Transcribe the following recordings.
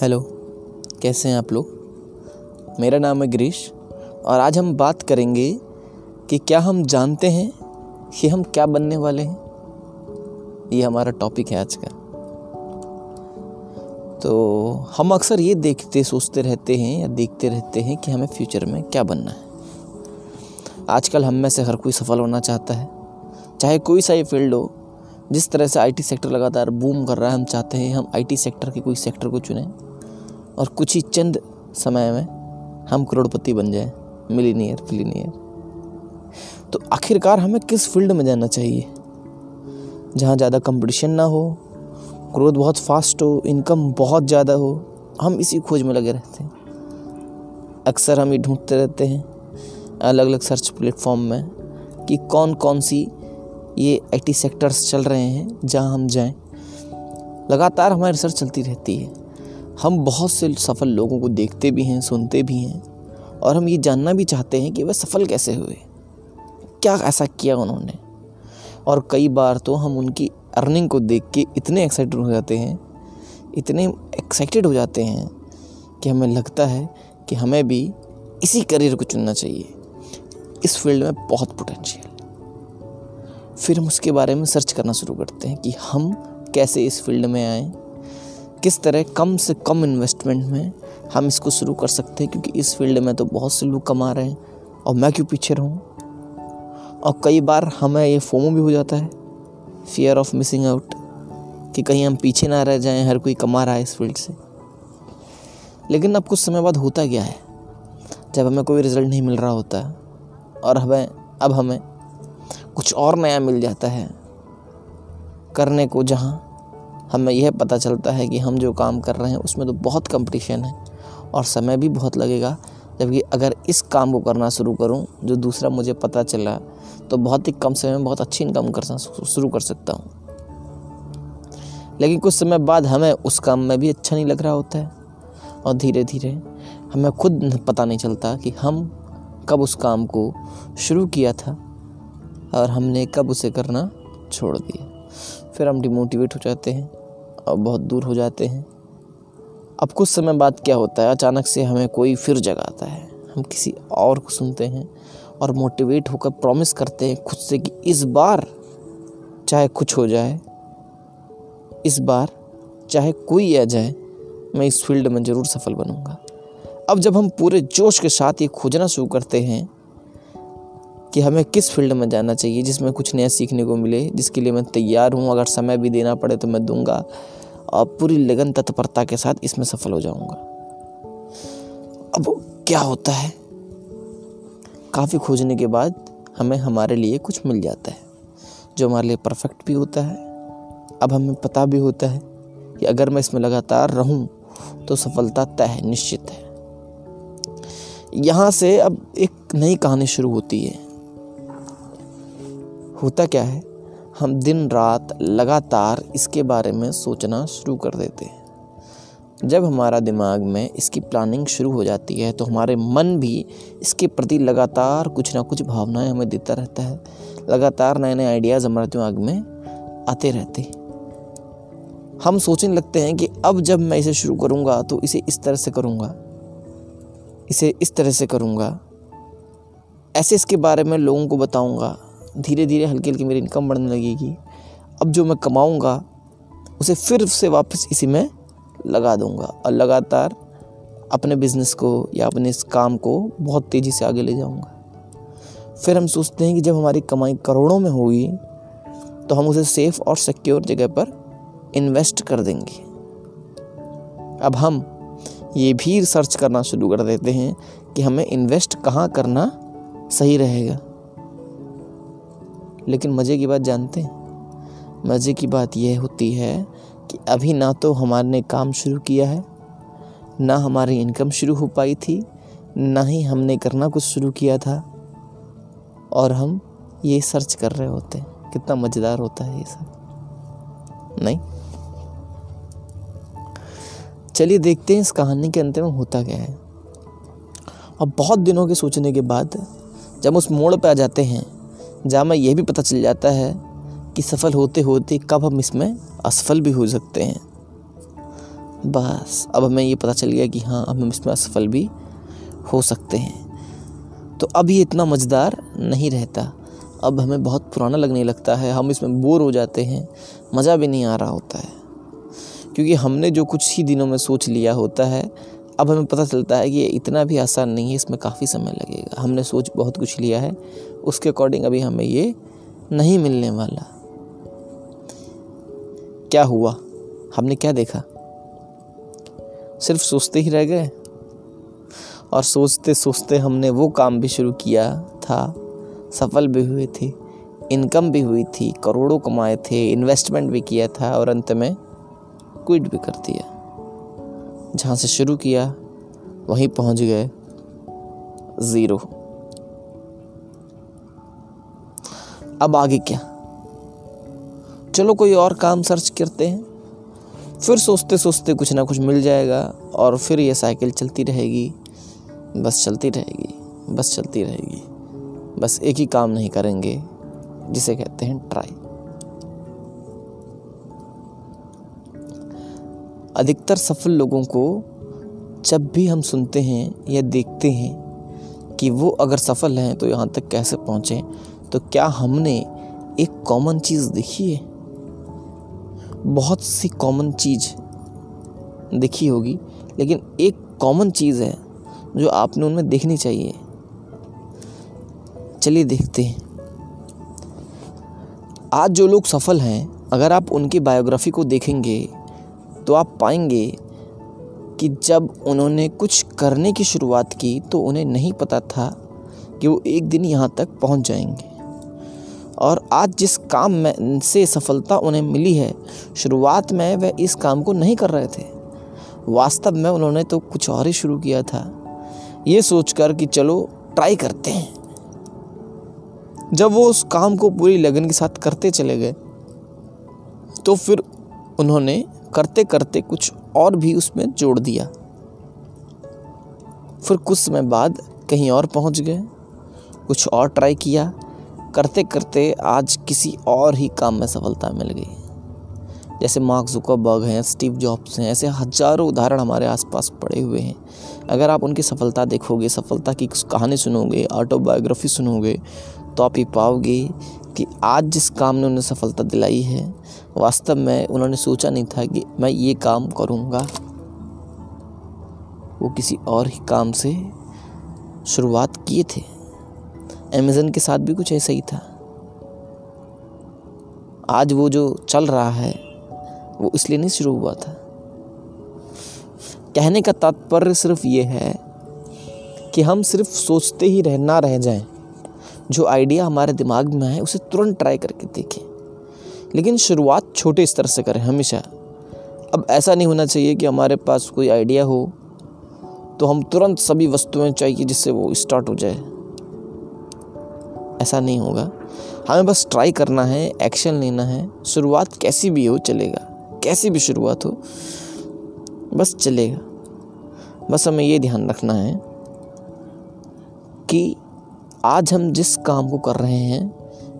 Hello, कैसे हैं आप लोग? मेरा नाम है गिरीश और आज हम बात करेंगे कि क्या हम जानते हैं कि हम क्या बनने वाले हैं? ये हमारा टॉपिक है आज का। तो हम अक्सर ये देखते, सोचते रहते हैं या देखते रहते हैं कि हमें फ्यूचर में क्या बनना है। आजकल हम में से हर कोई सफल होना चाहता है। चाहे कोई सा ही फ़ील्ड हो जिस तरह से आईटी सेक्टर लगातार बूम कर रहा है, हम चाहते हैं हम आईटी सेक्टर के कोई सेक्टर को चुनें और कुछ ही चंद समय में हम करोड़पति बन जाए मिलीनियर फिलीनियर तो आखिरकार हमें किस फ़ील्ड में जाना चाहिए? जहाँ ज़्यादा कंपटीशन ना हो ग्रोथ बहुत फास्ट हो इनकम बहुत ज़्यादा हो, हम इसी खोज में लगे रहते हैं। अक्सर हम ये ढूंढते रहते हैं अलग अलग सर्च प्लेटफॉर्म में कि कौन कौन सी ये आईटी सेक्टर्स चल रहे हैं, जहाँ हम जाएँ। लगातार हमारी रिसर्च चलती रहती है। हम बहुत से सफल लोगों को देखते भी हैं, सुनते भी हैं, और हम ये जानना भी चाहते हैं कि वह सफल कैसे हुए। क्या ऐसा किया उन्होंने? और कई बार तो हम उनकी अर्निंग को देख के इतने एक्साइटेड हो जाते हैं, इतने एक्साइटेड हो जाते हैं कि हमें लगता है कि हमें भी इसी करियर को चुनना चाहिए। इस फ़ील्ड में बहुत पोटेंशियल फिर हम उसके बारे में सर्च करना शुरू करते हैं कि हम कैसे इस फ़ील्ड में आएँ, किस तरह कम से कम इन्वेस्टमेंट में हम इसको शुरू कर सकते हैं, क्योंकि इस फ़ील्ड में तो बहुत से लोग कमा रहे हैं और मैं क्यों पीछे रहूँ? और कई बार हमें ये फोमो भी हो जाता है फियर ऑफ़ मिसिंग आउट कि कहीं हम पीछे ना रह जाएँ, हर कोई कमा रहा है इस फ़ील्ड से। लेकिन अब कुछ समय बाद होता क्या है? जब हमें कोई रिज़ल्ट नहीं मिल रहा होता, और हमें, अब हमें कुछ और नया मिल जाता है करने को जहाँ हमें यह पता चलता है कि हम जो काम कर रहे हैं उसमें तो बहुत कंपटीशन है और समय भी बहुत लगेगा। जबकि अगर इस काम को करना शुरू करूँ, जो दूसरा मुझे पता चला तो बहुत ही कम समय में बहुत अच्छी इनकम कर शुरू कर सकता हूँ। लेकिन कुछ समय बाद हमें उस काम में भी अच्छा नहीं लग रहा होता है। और धीरे धीरे हमें खुद पता नहीं चलता कि हम कब उस काम को शुरू किया था। और हमने कब उसे करना छोड़ दिया। फिर हम डिमोटिवेट हो जाते हैं और बहुत दूर हो जाते हैं। अब कुछ समय बाद क्या होता है? अचानक से हमें कोई फिर जगाता है। हम किसी और को सुनते हैं और मोटिवेट होकर प्रॉमिस करते हैं खुद से कि इस बार चाहे कुछ हो जाए, इस बार चाहे कोई आ जाए, मैं इस फ़ील्ड में ज़रूर सफल बनूँगा। अब जब हम पूरे जोश के साथ ये खोजना शुरू करते हैं कि हमें किस फ़ील्ड में जाना चाहिए जिसमें कुछ नया सीखने को मिले, जिसके लिए मैं तैयार हूँ। अगर समय भी देना पड़े तो मैं दूँगा और पूरी लगन तत्परता के साथ इसमें सफल हो जाऊँगा। अब क्या होता है? काफ़ी खोजने के बाद हमें हमारे लिए कुछ मिल जाता है, जो हमारे लिए परफेक्ट भी होता है। अब हमें पता भी होता है कि अगर मैं इसमें लगातार रहूँ तो सफलता तय है निश्चित है। यहाँ से अब एक नई कहानी शुरू होती है। होता क्या है? हम दिन रात लगातार इसके बारे में सोचना शुरू कर देते हैं। जब हमारा दिमाग में इसकी प्लानिंग शुरू हो जाती है तो हमारे मन भी इसके प्रति लगातार कुछ ना कुछ भावनाएँ हमें देता रहता है। लगातार नए नए आइडियाज़ हमारे दिमाग में आते रहते हम सोचने लगते हैं कि अब जब मैं इसे शुरू करूँगा तो इसे इस तरह से करूँगा, इसे इस तरह से करूँगा। ऐसे इसके बारे में लोगों को बताऊँगा धीरे धीरे हल्की हल्की मेरी इनकम बढ़ने लगेगी। अब जो मैं कमाऊँगा, उसे फिर से वापस इसी में लगा दूँगा और लगातार अपने बिज़नेस को या अपने इस काम को बहुत तेज़ी से आगे ले जाऊँगा। फिर हम सोचते हैं कि जब हमारी कमाई करोड़ों में होगी तो हम उसे सेफ़ और सिक्योर जगह पर इन्वेस्ट कर देंगे। अब हम ये भी सर्च करना शुरू कर देते हैं कि हमें इन्वेस्ट कहाँ करना सही रहेगा। लेकिन मज़े की बात जानते हैं। मज़े की बात यह होती है कि अभी ना तो हमारे काम शुरू किया है, ना हमारी इनकम शुरू हो पाई थी, ना ही हमने करना कुछ शुरू किया था। और हम ये सर्च कर रहे होते हैं, कितना मज़ेदार होता है ये सब। नहीं? चलिए देखते हैं इस कहानी के अंत में होता क्या है। अब बहुत दिनों के सोचने के बाद जब उस मोड़ पर आ जाते हैं जहाँ में यह भी पता चल जाता है कि सफल होते होते कब हम इसमें असफल भी हो सकते हैं। बस, अब हमें ये पता चल गया कि हाँ अब हम इसमें असफल भी हो सकते हैं। तो अब ये इतना मज़ेदार नहीं रहता। अब हमें बहुत पुराना लगने लगता है, हम इसमें बोर हो जाते हैं, मज़ा भी नहीं आ रहा होता है। क्योंकि हमने जो कुछ ही दिनों में सोच लिया होता है अब हमें पता चलता है कि ये इतना भी आसान नहीं है, इसमें काफ़ी समय लगेगा। हमने सोच बहुत कुछ लिया है, उसके अकॉर्डिंग अभी हमें ये नहीं मिलने वाला। क्या हुआ? हमने क्या देखा? सिर्फ़ सोचते ही रह गए। और सोचते सोचते हमने वो काम भी शुरू किया था। सफल भी हुए थे इनकम भी हुई थी, करोड़ों कमाए थे इन्वेस्टमेंट भी किया था और अंत में क्विट भी कर दिया। जहाँ से शुरू किया, वहीं पहुँच गए ज़ीरो। अब आगे क्या? चलो कोई और काम सर्च करते हैं। फिर सोचते सोचते कुछ ना कुछ मिल जाएगा और फिर ये साइकिल चलती रहेगी। बस चलती रहेगी, बस चलती रहेगी। बस एक ही काम नहीं करेंगे, जिसे कहते हैं ट्राई। अधिकतर सफल लोगों को जब भी हम सुनते हैं या देखते हैं कि वो अगर सफल हैं तो यहाँ तक कैसे पहुँचे? तो क्या हमने एक कॉमन चीज़ देखी है? बहुत सी कॉमन चीज़ देखी होगी, लेकिन एक कॉमन चीज़ है जो आपने उनमें देखनी चाहिए। चलिए देखते हैं। आज जो लोग सफल हैं, अगर आप उनकी बायोग्राफी को देखेंगे तो आप पाएँगे कि जब उन्होंने कुछ करने की शुरुआत की तो उन्हें नहीं पता था कि वो एक दिन यहाँ तक पहुँच जाएँगे। और आज जिस काम में से सफलता उन्हें मिली है, शुरुआत में वह इस काम को नहीं कर रहे थे। वास्तव में उन्होंने तो कुछ और ही शुरू किया था। ये सोचकर कि चलो, ट्राई करते हैं। जब वो उस काम को पूरी लगन के साथ करते चले गए तो फिर उन्होंने करते करते कुछ और भी उसमें जोड़ दिया। फिर कुछ समय बाद कहीं और पहुँच गए। कुछ और ट्राई किया। करते करते आज किसी और ही काम में सफलता मिल गई। जैसे मार्क जुकरबर्ग हैं, स्टीव जॉब्स हैं, ऐसे हज़ारों उदाहरण हमारे आसपास पड़े हुए हैं। अगर आप उनकी सफलता देखोगे, सफलता की कहानी सुनोगे ऑटोबायोग्राफी सुनोगे तो आप ये पाओगे कि आज जिस काम ने उन्हें सफलता दिलाई है, वास्तव में उन्होंने सोचा नहीं था कि मैं ये काम करूँगा। वो किसी और ही काम से शुरुआत किए थे। अमेज़न के साथ भी कुछ ऐसा ही था। आज वो जो चल रहा है, वो इसलिए नहीं शुरू हुआ था। कहने का तात्पर्य सिर्फ़ ये है कि हम सिर्फ़ सोचते ही रह, ना रह जाएँ। जो आइडिया हमारे दिमाग में है उसे तुरंत ट्राई करके देखें। लेकिन शुरुआत छोटे स्तर से करें, हमेशा। अब ऐसा नहीं होना चाहिए कि हमारे पास कोई आइडिया हो तो हम तुरंत सभी वस्तुएँ चाहिए जिससे वो स्टार्ट हो जाए। ऐसा नहीं होगा। हमें बस ट्राई करना है एक्शन लेना है। शुरुआत कैसी भी हो, चलेगा। कैसी भी शुरुआत हो, बस चलेगा। बस हमें ये ध्यान रखना है कि आज हम जिस काम को कर रहे हैं,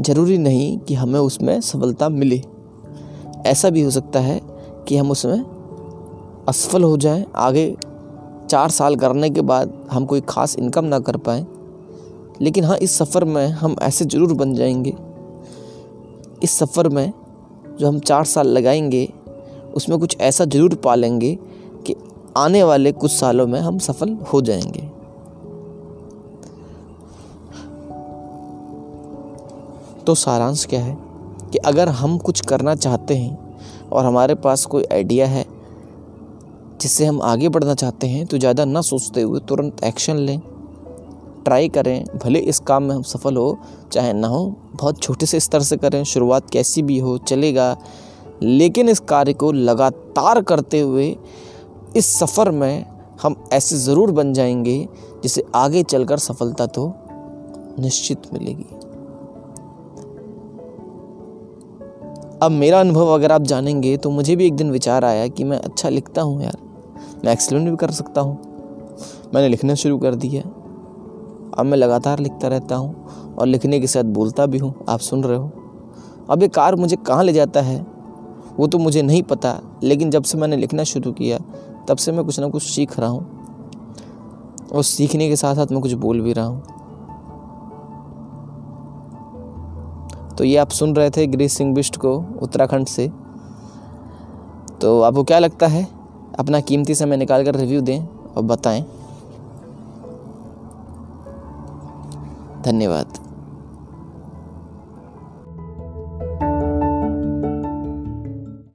ज़रूरी नहीं कि हमें उसमें सफलता मिले। ऐसा भी हो सकता है कि हम उसमें असफल हो जाएँ, आगे चार साल करने के बाद हम कोई ख़ास इनकम ना कर पाएँ। लेकिन हाँ इस सफ़र में हम ऐसे ज़रूर बन जाएँगे। इस सफ़र में जो हम चार साल लगाएँगे, उसमें कुछ ऐसा ज़रूर पालेंगे कि आने वाले कुछ सालों में हम सफल हो जाएँगे। तो सारांश क्या है? कि अगर हम कुछ करना चाहते हैं और हमारे पास कोई आइडिया है जिससे हम आगे बढ़ना चाहते हैं तो ज़्यादा ना सोचते हुए तुरंत एक्शन लें ट्राई करें, भले इस काम में हम सफल हो, चाहे ना हो, बहुत छोटे से स्तर से करें, शुरुआत कैसी भी हो, चलेगा। लेकिन इस कार्य को लगातार करते हुए, इस सफ़र में हम ऐसे ज़रूर बन जाएँगे जिसे आगे चलकर सफलता तो निश्चित मिलेगी। अब मेरा अनुभव अगर आप जानेंगे तो मुझे भी एक दिन विचार आया कि मैं अच्छा लिखता हूँ यार। मैं एक्सलेंट भी कर सकता हूँ। मैंने लिखना शुरू कर दिया। अब मैं लगातार लिखता रहता हूँ और लिखने के साथ बोलता भी हूँ। आप सुन रहे हो। अब ये कार मुझे कहाँ ले जाता है, वो तो मुझे नहीं पता, लेकिन जब से मैंने लिखना शुरू किया, तब से मैं कुछ ना कुछ सीख रहा हूँ। और सीखने के साथ साथ मैं कुछ बोल भी रहा हूँ। तो ये आप सुन रहे थे गिरीश सिंह बिष्ट को उत्तराखंड से। तो आपको क्या लगता है? अपना कीमती समय निकाल कर रिव्यू दें और बताएँ। धन्यवाद।